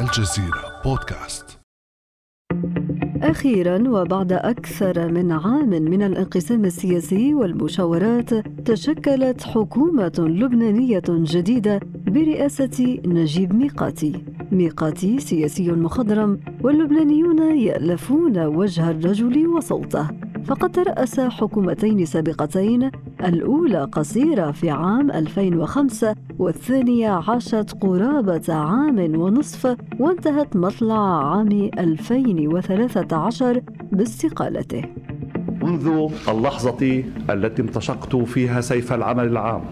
الجزيرة بودكاست. أخيرا وبعد أكثر من عام من الانقسام السياسي والمشاورات تشكلت حكومة لبنانية جديدة برئاسة نجيب ميقاتي. ميقاتي سياسي مخضرم واللبنانيون يألفون وجه الرجل وصوته. فقد ترأس حكومتين سابقتين الأولى قصيرة في عام 2005 والثانية عاشت قرابة عام ونصف وانتهت مطلع عام 2013 باستقالته. منذ اللحظة التي امتشقت فيها سيف العمل العام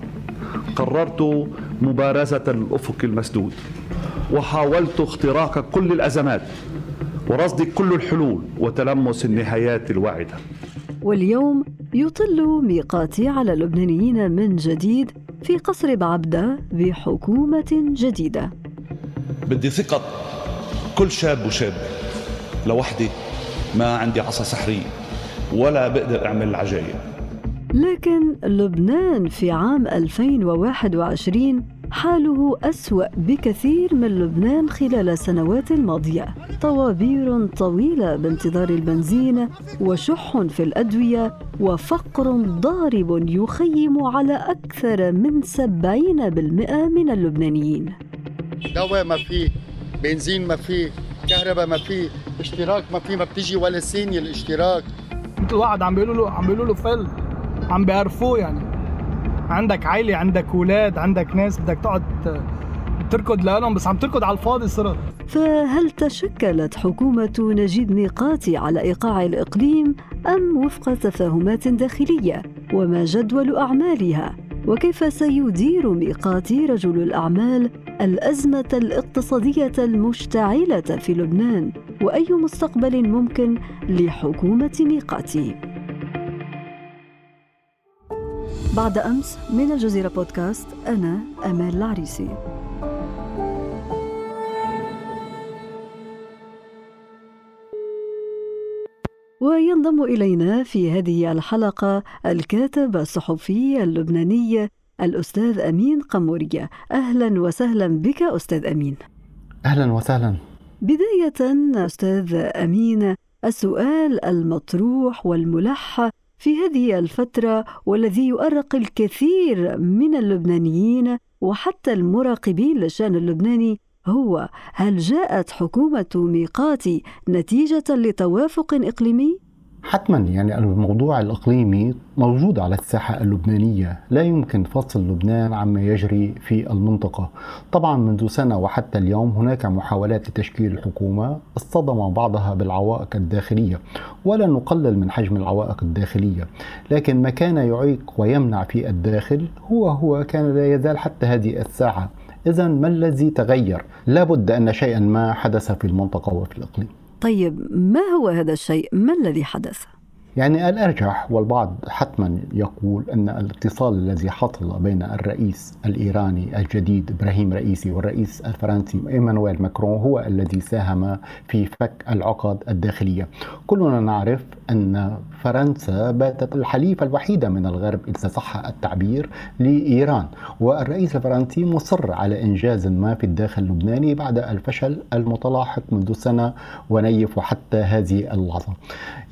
قررت مبارزة الأفق المسدود وحاولت اختراق كل الأزمات ورصد كل الحلول وتلمس النهايات الواعدة. واليوم يطل ميقاتي على اللبنانيين من جديد في قصر بعبدة بحكومة جديدة. بدي ثقة كل شاب وشاب لوحدي ما عندي عصا سحرية ولا بقدر أعمل العجايب لكن لبنان في عام 2021 حاله أسوأ بكثير من لبنان خلال السنوات الماضية. طوابير طويلة بانتظار البنزين وشح في الأدوية وفقر ضارب يخيم على أكثر من 70% من اللبنانيين. دواء ما فيه بنزين ما فيه كهرباء ما فيه اشتراك ما فيه ما بتيجي ولا سيني الاشتراك. مثل واحد عم بيقولوا له عم بيقولوا له فل عم بيعرفوه يعني. عندك عائلة عندك أولاد عندك ناس بدك تقعد تركض لهم بس عم تركض على الفاضي صرت فهل تشكلت حكومة نجيب ميقاتي على إيقاع الإقليم أم وفق تفاهمات داخلية؟ وما جدول أعمالها؟ وكيف سيدير ميقاتي رجل الأعمال الأزمة الاقتصادية المشتعلة في لبنان؟ وأي مستقبل ممكن لحكومة ميقاتي؟ بعد أمس من الجزيرة بودكاست أنا أمال العريسي. وينضم إلينا في هذه الحلقة الكاتب الصحفي اللبناني الأستاذ أمين قمورية. أهلا وسهلا بك أستاذ أمين. أهلا وسهلا. بداية أستاذ أمين السؤال المطروح والملح في هذه الفترة والذي يؤرق الكثير من اللبنانيين وحتى المراقبين للشأن اللبناني هو هل جاءت حكومة ميقاتي نتيجة لتوافق إقليمي؟ حتما يعني الموضوع الإقليمي موجود على الساحة اللبنانية. لا يمكن فصل لبنان عما يجري في المنطقة. طبعا منذ سنة وحتى اليوم هناك محاولات لتشكيل الحكومة اصطدم بعضها بالعوائق الداخلية. ولا نقلل من حجم العوائق الداخلية. لكن ما كان يعيق ويمنع في الداخل هو هو كان لا يزال حتى هذه الساعة إذا ما الذي تغير؟ لابد أن شيئا ما حدث في المنطقة وفي الإقليم. طيب ما هو هذا الشيء؟ ما الذي حدث؟ يعني الأرجح والبعض حتما يقول أن الاتصال الذي حصل بين الرئيس الإيراني الجديد إبراهيم رئيسي والرئيس الفرنسي إيمانويل ماكرون هو الذي ساهم في فك العقد الداخلية. كلنا نعرف أن فرنسا باتت الحليفة الوحيدة من الغرب إذا صح التعبير لإيران. والرئيس الفرنسي مصر على إنجاز ما في الداخل اللبناني بعد الفشل المتلاحق منذ سنة ونيف وحتى هذه اللحظة.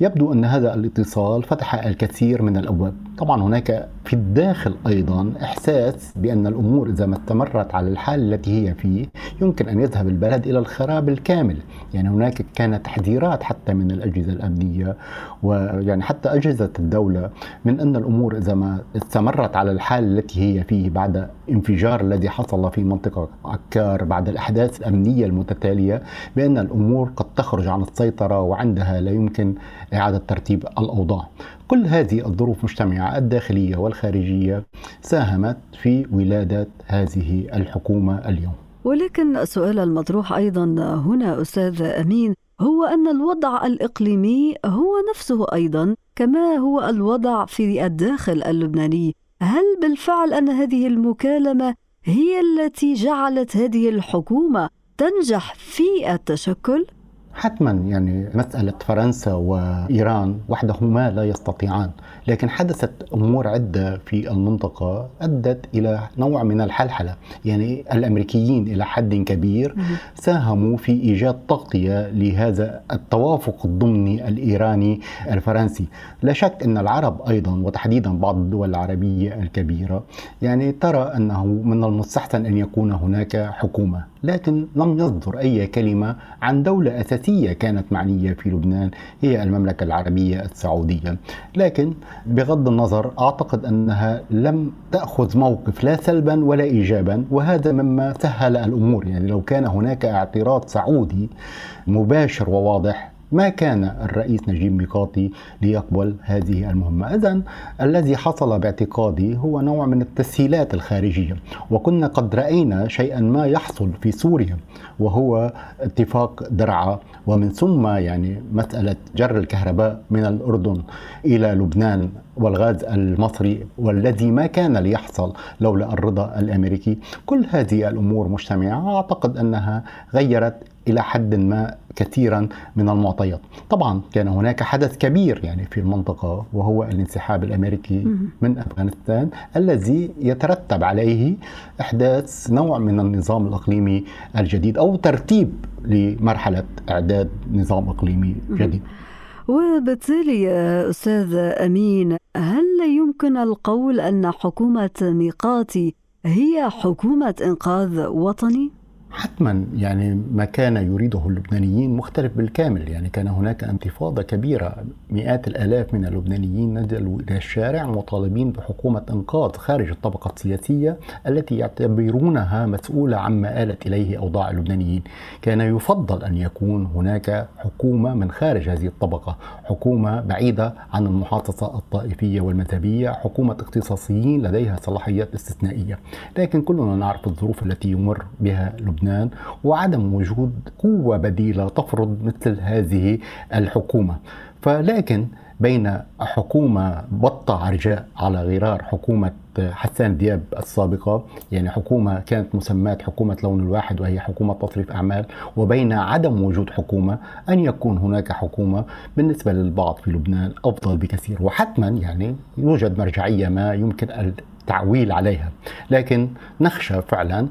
يبدو أن هذا الاتصال فتح الكثير من الأبواب، طبعا هناك في الداخل أيضا إحساس بأن الأمور إذا ما استمرت على الحال التي هي فيه يمكن أن يذهب البلد إلى الخراب الكامل، يعني هناك كانت تحذيرات حتى من الأجهزة الأمنية ويعني حتى أجهزة الدولة من أن الأمور إذا ما استمرت على الحال التي هي فيه بعد انفجار الذي حصل في منطقة عكار بعد الأحداث الأمنية المتتالية بأن الأمور قد تخرج عن السيطرة وعندها لا يمكن إعادة ترتيب الأوضاع. كل هذه الظروف المجتمعة الداخلية والخارجية ساهمت في ولادة هذه الحكومة اليوم ولكن السؤال المطروح أيضا هنا أستاذ أمين هو أن الوضع الإقليمي هو نفسه أيضا كما هو الوضع في الداخل اللبناني هل بالفعل أن هذه المكالمة هي التي جعلت هذه الحكومة تنجح في التشكل؟ حتما يعني مسألة فرنسا وإيران وحدهما لا يستطيعان. لكن حدثت أمور عدة في المنطقة أدت إلى نوع من الحلحلة. يعني الأمريكيين إلى حد كبير ساهموا في إيجاد تغطية لهذا التوافق الضمني الإيراني الفرنسي. لا شك أن العرب أيضا وتحديدا بعض الدول العربية الكبيرة يعني ترى أنه من المستحسن أن يكون هناك حكومة. لكن لم يصدر أي كلمة عن دولة أساسية كانت معنية في لبنان هي المملكة العربية السعودية. لكن بغض النظر أعتقد أنها لم تأخذ موقف لا سلبا ولا إيجابا وهذا مما سهل الأمور. يعني لو كان هناك اعتراض سعودي مباشر وواضح ما كان الرئيس نجيب ميقاتي ليقبل هذه المهمة. إذا الذي حصل باعتقادي هو نوع من التسهيلات الخارجية وكنا قد رأينا شيئا ما يحصل في سوريا وهو اتفاق درعا ومن ثم يعني مسألة جر الكهرباء من الأردن إلى لبنان والغاز المصري والذي ما كان ليحصل لولا الرضا الأمريكي، كل هذه الأمور مجتمعة أعتقد أنها غيرت إلى حد ما كثيرا من المعطيات. طبعا كان هناك حدث كبير يعني في المنطقة وهو الانسحاب الأمريكي من أفغانستان الذي يترتب عليه إحداث نوع من النظام الإقليمي الجديد أو ترتيب لمرحلة إعداد نظام إقليمي جديد. وبالتالي أستاذ أمين هل يمكن القول أن حكومة ميقاتي هي حكومة إنقاذ وطني؟ حتما يعني ما كان يريده اللبنانيين مختلف بالكامل. يعني كان هناك انتفاضة كبيرة مئات الآلاف من اللبنانيين نزلوا إلى الشارع مطالبين بحكومة إنقاذ خارج الطبقة السياسية التي يعتبرونها مسؤولة عما آلت إليه أوضاع اللبنانيين. كان يفضل أن يكون هناك حكومة من خارج هذه الطبقة حكومة بعيدة عن المحاصصة الطائفية والمذهبية حكومة اختصاصيين لديها صلاحيات استثنائية. لكن كلنا نعرف الظروف التي يمر بها لبنان. لبنان وعدم وجود قوة بديلة تفرض مثل هذه الحكومة. فلكن بين حكومة بطة عرجاء على غرار حكومة حسان دياب السابقة يعني حكومة كانت مسماة حكومة لون الواحد وهي حكومة تصريف أعمال وبين عدم وجود حكومة أن يكون هناك حكومة بالنسبة للبعض في لبنان أفضل بكثير. وحتما يعني يوجد مرجعية ما يمكن التعويل عليها. لكن نخشى فعلا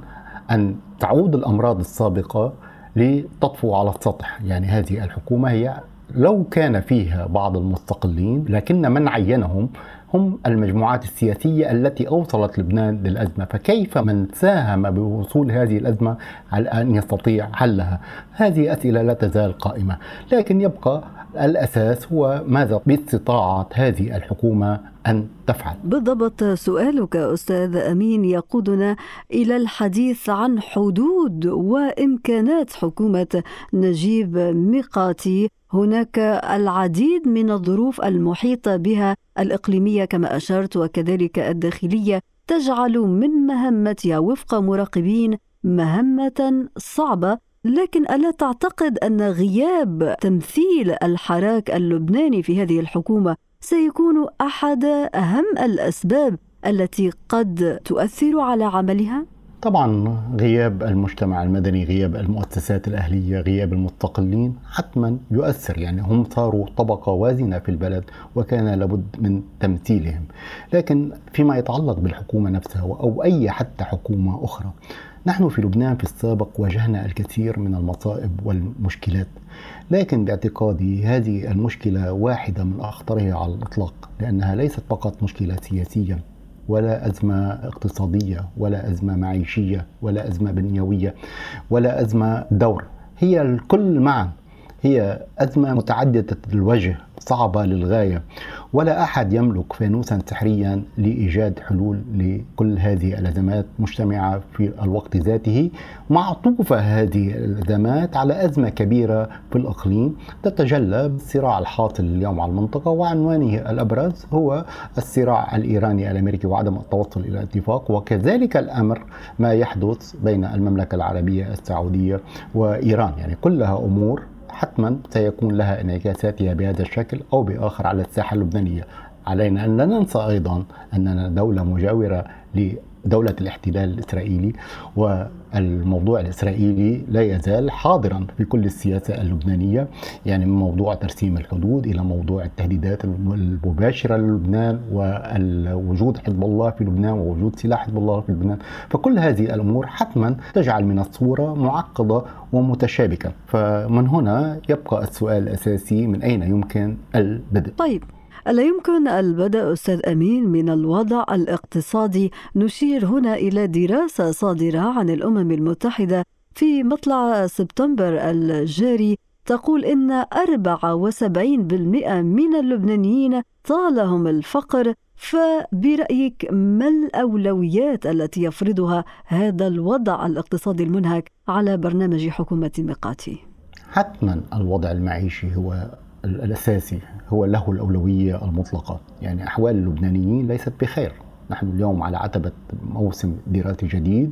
أن تعود الأمراض السابقة لتطفو على السطح. يعني هذه الحكومة هي لو كان فيها بعض المستقلين لكن من عينهم هم المجموعات السياسية التي أوصلت لبنان للأزمة. فكيف من ساهم بوصول هذه الأزمة على أن يستطيع حلها؟ هذه أسئلة لا تزال قائمة. لكن يبقى الأساس هو ماذا باستطاعة هذه الحكومة أن تفعل؟ بالضبط سؤالك أستاذ أمين يقودنا إلى الحديث عن حدود وإمكانات حكومة نجيب ميقاتي. هناك العديد من الظروف المحيطة بها الإقليمية كما أشرت وكذلك الداخلية تجعل من مهمتها وفق مراقبين مهمة صعبة لكن ألا تعتقد أن غياب تمثيل الحراك اللبناني في هذه الحكومة سيكون أحد أهم الأسباب التي قد تؤثر على عملها؟ طبعا غياب المجتمع المدني غياب المؤسسات الأهلية غياب المستقلين حتما يؤثر يعني هم صاروا طبقة وازنة في البلد وكان لابد من تمثيلهم لكن فيما يتعلق بالحكومة نفسها أو أي حتى حكومة أخرى نحن في لبنان في السابق واجهنا الكثير من المصائب والمشكلات لكن باعتقادي هذه المشكلة واحدة من أخطرها على الإطلاق لأنها ليست فقط مشكلة سياسية ولا أزمة اقتصادية ولا أزمة معيشية ولا أزمة بنيوية ولا أزمة دور هي الكل معا هي أزمة متعددة الوجه صعبة للغاية. ولا أحد يملك فانوسا سحريا لإيجاد حلول لكل هذه الأزمات مجتمعة في الوقت ذاته. معطوفة هذه الأزمات على أزمة كبيرة في الإقليم تتجلى بالصراع الحاصل اليوم على المنطقة وعنوانه الأبرز هو الصراع الإيراني الأمريكي وعدم التوصل إلى اتفاق. وكذلك الأمر ما يحدث بين المملكة العربية السعودية وإيران. يعني كلها أمور حتما سيكون لها انعكاساتها بهذا الشكل أو بآخر على الساحة اللبنانية. علينا ان لا ننسى أيضا أننا دولة مجاورة دولة الاحتلال الإسرائيلي والموضوع الإسرائيلي لا يزال حاضرا في كل السياسة اللبنانية يعني من موضوع ترسيم الحدود إلى موضوع التهديدات المباشرة للبنان ووجود حزب الله في لبنان ووجود سلاح حزب الله في لبنان. فكل هذه الأمور حتما تجعل من الصورة معقدة ومتشابكة. فمن هنا يبقى السؤال الأساسي من أين يمكن البدء؟ طيب ألا يمكن البدء أستاذ أمين من الوضع الاقتصادي نشير هنا إلى دراسة صادرة عن الأمم المتحدة في مطلع سبتمبر الجاري تقول إن 74% من اللبنانيين طالهم الفقر فبرأيك ما الأولويات التي يفرضها هذا الوضع الاقتصادي المنهك على برنامج حكومة ميقاتي؟ حتما الوضع المعيشي هو الأساسي هو له الأولوية المطلقة. يعني أحوال اللبنانيين ليست بخير. نحن اليوم على عتبة موسم دراسي جديد.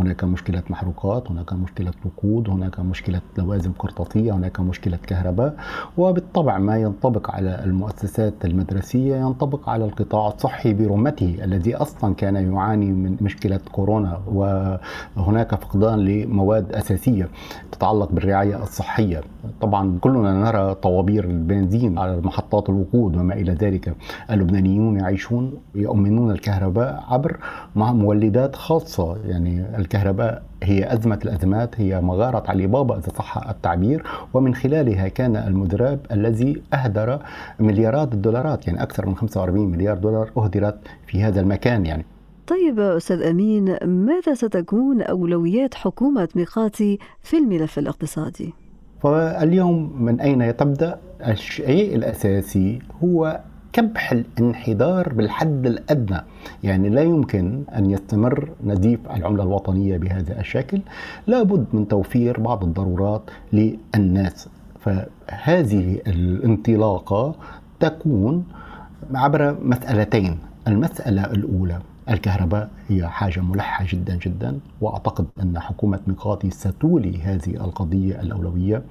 هناك مشكلة محروقات هناك مشكلة وقود هناك مشكلة لوازم قرطاسية هناك مشكلة كهرباء. وبالطبع ما ينطبق على المؤسسات المدرسية ينطبق على القطاع الصحي برمته الذي أصلا كان يعاني من مشكلة كورونا. وهناك فقدان لمواد أساسية تتعلق بالرعاية الصحية. طبعا كلنا نرى طوابير البنزين على محطات الوقود وما إلى ذلك. اللبنانيون يعيشون يؤمنون الكهرباء الكهرباء عبر مع مولدات خاصة يعني الكهرباء هي أزمة الأزمات هي مغارة علي بابا إذا صح التعبير ومن خلالها كان المدرب الذي أهدر مليارات الدولارات يعني أكثر من 45 مليار دولار أهدرت في هذا المكان يعني طيب أستاذ أمين ماذا ستكون أولويات حكومة ميقاتي في الملف الاقتصادي؟ فاليوم من أين تبدأ؟ الشيء الأساسي هو كبح الانحدار بالحد الأدنى. يعني لا يمكن أن يستمر نزيف العملة الوطنية بهذا الشكل. لابد من توفير بعض الضرورات للناس. فهذه الانطلاقة تكون عبر مسألتين. المسألة الأولى الكهرباء هي حاجة ملحة جدا جدا وأعتقد أن حكومة ميقاتي ستولي هذه القضية الأولوية.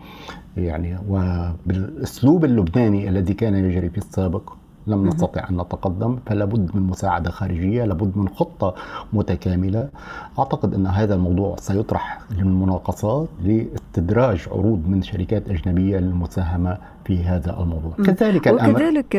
يعني وبالأسلوب اللبناني الذي كان يجري في السابق لم نستطع أن نتقدم فلا بد من مساعدة خارجية لابد من خطة متكاملة. أعتقد أن هذا الموضوع سيطرح للمناقصات لاستدراج عروض من شركات أجنبية للمساهمة في هذا الموضوع. كذلك وكذلك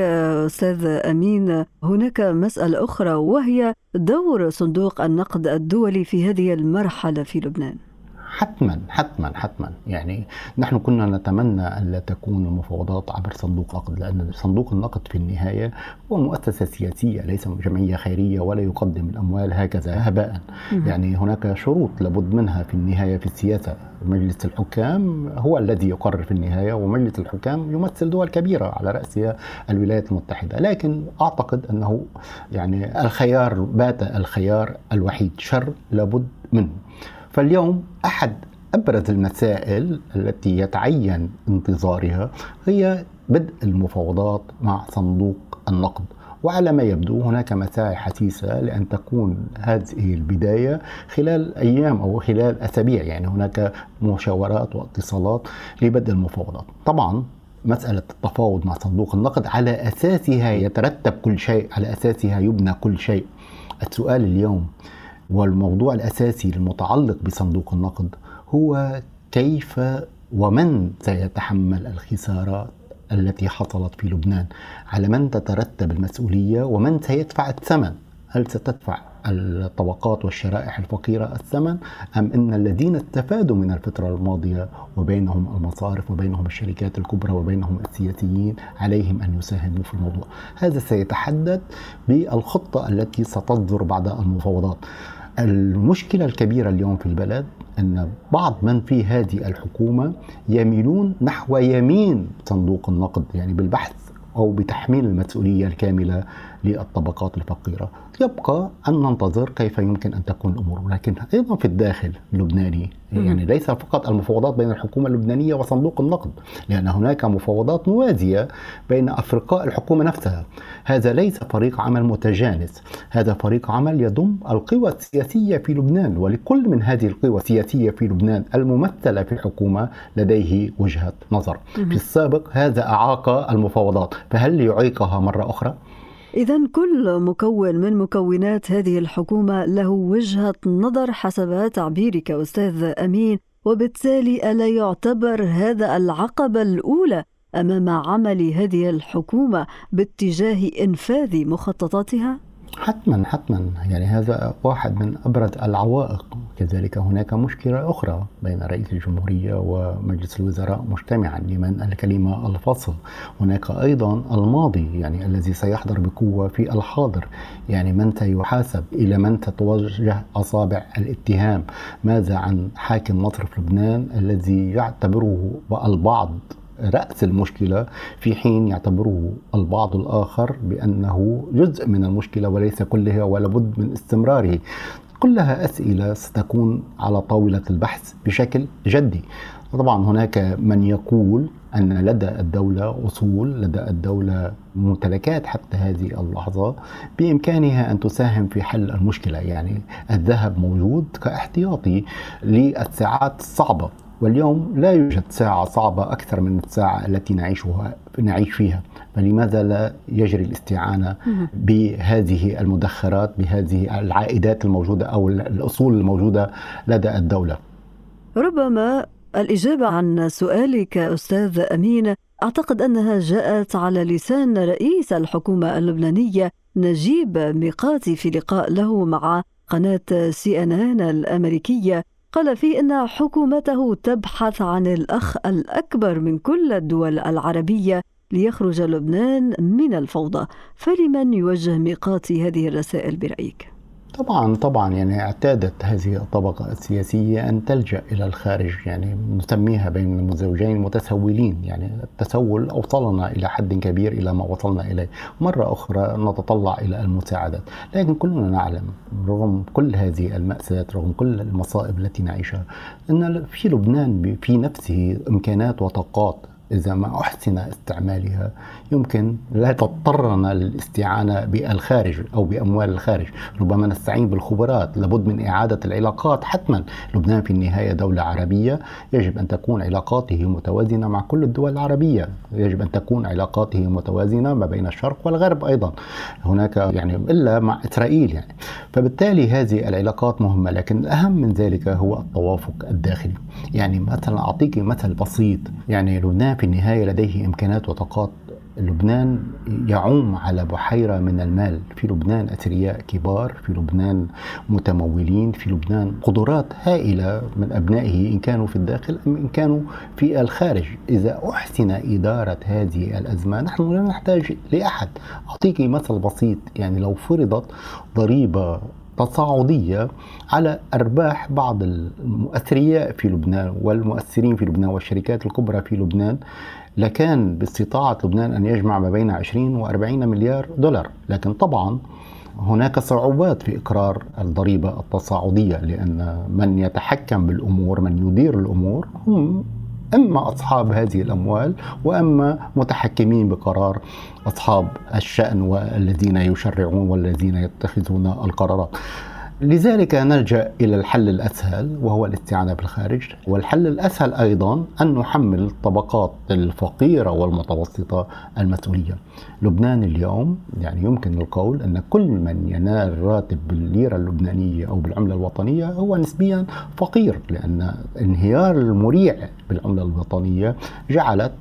أستاذ أمين هناك مسألة أخرى وهي دور صندوق النقد الدولي في هذه المرحلة في لبنان. حتما حتما حتما. يعني نحن كنا نتمنى أن لا تكون المفاوضات عبر صندوق النقد لأن صندوق النقد في النهاية هو مؤسسة سياسية ليس جمعية خيرية ولا يقدم الأموال هكذا هباء. يعني هناك شروط لابد منها في النهاية في السياسة. مجلس الحكام هو الذي يقرر في النهاية ومجلس الحكام يمثل دول كبيرة على رأسها الولايات المتحدة. لكن أعتقد أنه يعني الخيار بات الخيار الوحيد شر لابد منه. فاليوم أحد أبرز المسائل التي يتعين انتظارها هي بدء المفاوضات مع صندوق النقد. وعلى ما يبدو هناك مساعي حثيثة لأن تكون هذه البداية خلال أيام أو خلال أسابيع يعني هناك مشاورات واتصالات لبدء المفاوضات. طبعا مسألة التفاوض مع صندوق النقد على أساسها يترتب كل شيء على أساسها يبنى كل شيء. السؤال اليوم والموضوع الأساسي المتعلق بصندوق النقد هو كيف ومن سيتحمل الخسارات التي حصلت في لبنان؟ على من تترتب المسؤولية ومن سيدفع الثمن؟ هل ستدفع الطبقات والشرائح الفقيرة الثمن أم أن الذين استفادوا من الفترة الماضية وبينهم المصارف وبينهم الشركات الكبرى وبينهم السياسيين عليهم أن يساهموا في الموضوع؟ هذا سيتحدد بالخطة التي ستصدر بعد المفاوضات. المشكلة الكبيرة اليوم في البلد أن بعض من في هذه الحكومة يميلون نحو يمين صندوق النقد يعني بالبحث أو بتحميل المسؤولية الكاملة للطبقات الفقيرة. يبقى أن ننتظر كيف يمكن أن تكون الأمور. لكن أيضا في الداخل اللبناني. يعني ليس فقط المفاوضات بين الحكومة اللبنانية وصندوق النقد لأن هناك مفاوضات موازية بين أفرقاء الحكومة نفسها. هذا ليس فريق عمل متجانس. هذا فريق عمل يضم القوى السياسية في لبنان ولكل من هذه القوى السياسية في لبنان الممثلة في الحكومة لديه وجهة نظر. في السابق هذا أعاق المفاوضات. فهل يعيقها مرة أخرى؟ إذا كل مكون من مكونات هذه الحكومة له وجهة نظر حسب تعبيرك أستاذ أمين وبالتالي ألا يعتبر هذا العقبة الأولى أمام عمل هذه الحكومة باتجاه إنفاذ مخططاتها؟ حتما حتما. يعني هذا واحد من ابرز العوائق. كذلك هناك مشكلة أخرى بين رئيس الجمهورية ومجلس الوزراء مجتمعا لمن الكلمة الفصل. هناك أيضا الماضي يعني الذي سيحضر بقوة في الحاضر. يعني من سيحاسب إلى من تتوجه أصابع الاتهام؟ ماذا عن حاكم مصرف لبنان الذي يعتبره البعض رأس المشكلة في حين يعتبره البعض الآخر بأنه جزء من المشكلة وليس كلها ولابد من استمراره. كلها أسئلة ستكون على طاولة البحث بشكل جدي. طبعا هناك من يقول أن لدى الدولة أصول لدى الدولة ممتلكات حتى هذه اللحظة بإمكانها أن تساهم في حل المشكلة. يعني الذهب موجود كاحتياطي للساعات الصعبة. واليوم لا يوجد ساعة صعبة أكثر من الساعة التي نعيشها نعيش فيها. فلماذا لا يجري الاستعانة بهذه المدخرات بهذه العائدات الموجودة أو الأصول الموجودة لدى الدولة؟ ربما الإجابة عن سؤالك أستاذ أمين أعتقد أنها جاءت على لسان رئيس الحكومة اللبنانية نجيب ميقاتي في لقاء له مع قناة سي إن إن الأمريكية. قال فيه إن حكومته تبحث عن الأخ الأكبر من كل الدول العربية ليخرج لبنان من الفوضى. فلمن يوجه ميقات هذه الرسائل برأيك؟ طبعا طبعا يعني اعتادت هذه الطبقة السياسية أن تلجأ إلى الخارج يعني نسميها بين المزوجين متسولين يعني التسول أوصلنا إلى حد كبير إلى ما وصلنا إليه. مرة أخرى نتطلع إلى المساعدات. لكن كلنا نعلم رغم كل هذه المأساة رغم كل المصائب التي نعيشها أن في لبنان في نفسه إمكانات وطاقات إذا ما أحسن استعمالها يمكن لا تضطرنا للاستعانة بالخارج أو بأموال الخارج. ربما نستعين بالخبرات لابد من إعادة العلاقات. حتما لبنان في النهاية دولة عربية يجب أن تكون علاقاته متوازنة مع كل الدول العربية. يجب أن تكون علاقاته متوازنة ما بين الشرق والغرب أيضا. هناك يعني إلا مع إسرائيل يعني. فبالتالي هذه العلاقات مهمة لكن الأهم من ذلك هو التوافق الداخلي. يعني مثلا أعطيك مثل بسيط. يعني لبنان في النهاية لديه إمكانات وطاقات. لبنان يعوم على بحيرة من المال. في لبنان أثرياء كبار في لبنان متمولين في لبنان قدرات هائلة من أبنائه إن كانوا في الداخل أم إن كانوا في الخارج. إذا أحسن إدارة هذه الأزمة نحن لا نحتاج لأحد. أعطيك مثل بسيط يعني لو فرضت ضريبة تصاعدية على أرباح بعض المؤثرياء في لبنان والمؤثرين في لبنان والشركات الكبرى في لبنان. لكان باستطاعة لبنان أن يجمع ما بين 20 و 40 مليار دولار. لكن طبعا هناك صعوبات في إقرار الضريبة التصاعدية لأن من يتحكم بالأمور من يدير الأمور هم أما أصحاب هذه الأموال وأما متحكمين بقرار أصحاب الشأن والذين يشرعون والذين يتخذون القرارات. لذلك نلجا إلى الحل الأسهل وهو الاستعانة بالخارج، والحل الأسهل أيضا أن نحمل الطبقات الفقيرة والمتوسطة المسؤولية. لبنان اليوم يعني يمكن القول أن كل من ينال راتب بالليرة اللبنانية أو بالعملة الوطنية هو نسبيا فقير لأن انهيار المريع بالعملة الوطنية جعلت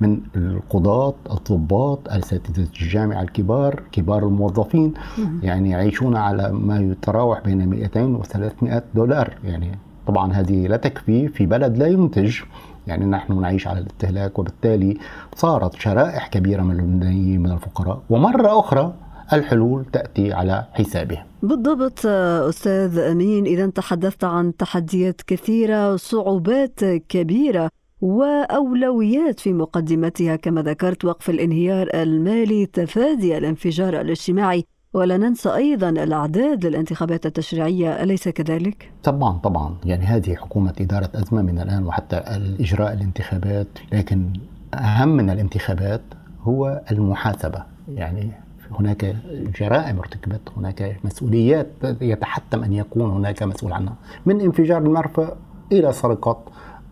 من القضاة، الضباط، اساتذه الجامعة الكبار، كبار الموظفين يعني يعيشون على ما يتراوح بين 200 و 300 دولار. يعني طبعا هذه لا تكفي في بلد لا ينتج. يعني نحن نعيش على الاستهلاك وبالتالي صارت شرائح كبيرة من اللبنانيين من الفقراء ومرة أخرى الحلول تأتي على حسابهم. بالضبط أستاذ أمين. إذا تحدثت عن تحديات كثيرة صعوبات كبيرة وأولويات في مقدمتها. كما ذكرت وقف الانهيار المالي تفادي الانفجار الاجتماعي ولا ننسى أيضا الأعداد للانتخابات التشريعية أليس كذلك؟ طبعا طبعا يعني هذه حكومة إدارة أزمة من الآن وحتى الإجراء الانتخابات لكن أهم من الانتخابات هو المحاسبة يعني هناك جرائم ارتكبت هناك مسؤوليات يتحتم أن يكون هناك مسؤول عنها من انفجار المرفأ إلى سرقة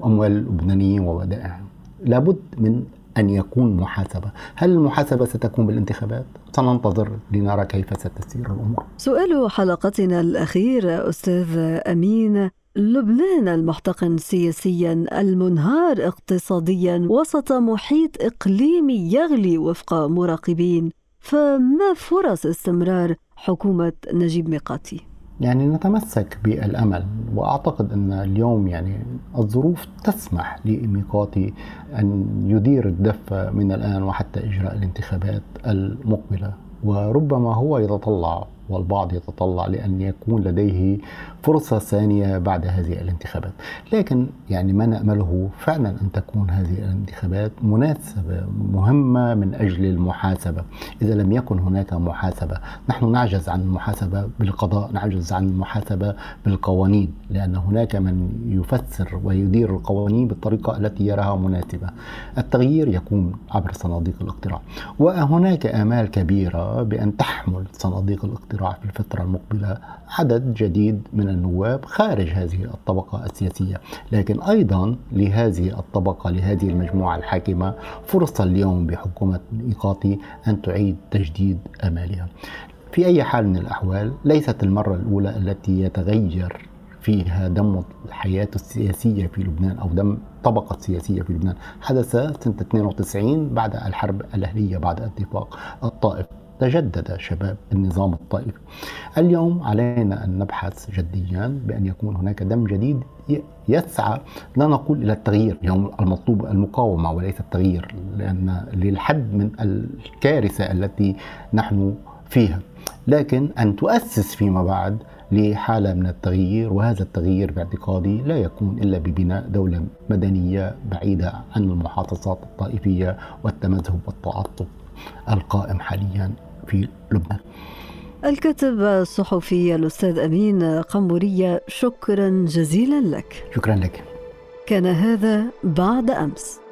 أموال اللبنانيين وودائعهم لابد من أن يكون محاسبة هل المحاسبة ستكون بالانتخابات؟ سننتظر لنرى كيف ستسير الأمور. سؤال حلقتنا الأخير أستاذ أمين لبنان المحتقن سياسيا المنهار اقتصاديا وسط محيط اقليمي يغلي وفق مراقبين فما فرص استمرار حكومة نجيب ميقاتي؟ يعني نتمسك بالأمل وأعتقد أن اليوم يعني الظروف تسمح لميقاتي أن يدير الدفه من الآن وحتى إجراء الانتخابات المقبلة. وربما هو يتطلع والبعض يتطلع لأن يكون لديه فرصة ثانية بعد هذه الانتخابات. لكن يعني ما نأمله فعلا أن تكون هذه الانتخابات مناسبة مهمة من أجل المحاسبة. إذا لم يكن هناك محاسبة نحن نعجز عن المحاسبة بالقضاء نعجز عن المحاسبة بالقوانين لأن هناك من يفسر ويدير القوانين بالطريقة التي يراها مناسبة. التغيير يكون عبر صناديق الاقتراع. وهناك آمال كبيرة بأن تحمل صناديق الاقتراع. الاقتراع في الفترة المقبلة عدد جديد من النواب خارج هذه الطبقة السياسية. لكن أيضا لهذه الطبقة لهذه المجموعة الحاكمة فرصة اليوم بحكومة إيقاطي أن تعيد تجديد آمالها. في أي حال من الأحوال ليست المرة الأولى التي يتغير فيها دم الحياة السياسية في لبنان أو دم طبقة سياسية في لبنان. حدث سنة 92 بعد الحرب الأهلية بعد اتفاق الطائف تجدد شباب النظام الطائفي. اليوم علينا أن نبحث جديا بأن يكون هناك دم جديد يسعى لا نقول إلى التغيير اليوم المطلوب المقاومة وليس التغيير لأن للحد من الكارثة التي نحن فيها. لكن أن تؤسس فيما بعد لحالة من التغيير وهذا التغيير باعتقادي لا يكون إلا ببناء دولة مدنية بعيدة عن المحافظات الطائفية والتمذهب والتعصب القائم حاليا في لبنان. الكاتب الصحفي الأستاذ أمين قنبورية شكرا جزيلا لك. شكرا لك. كان هذا بعد أمس.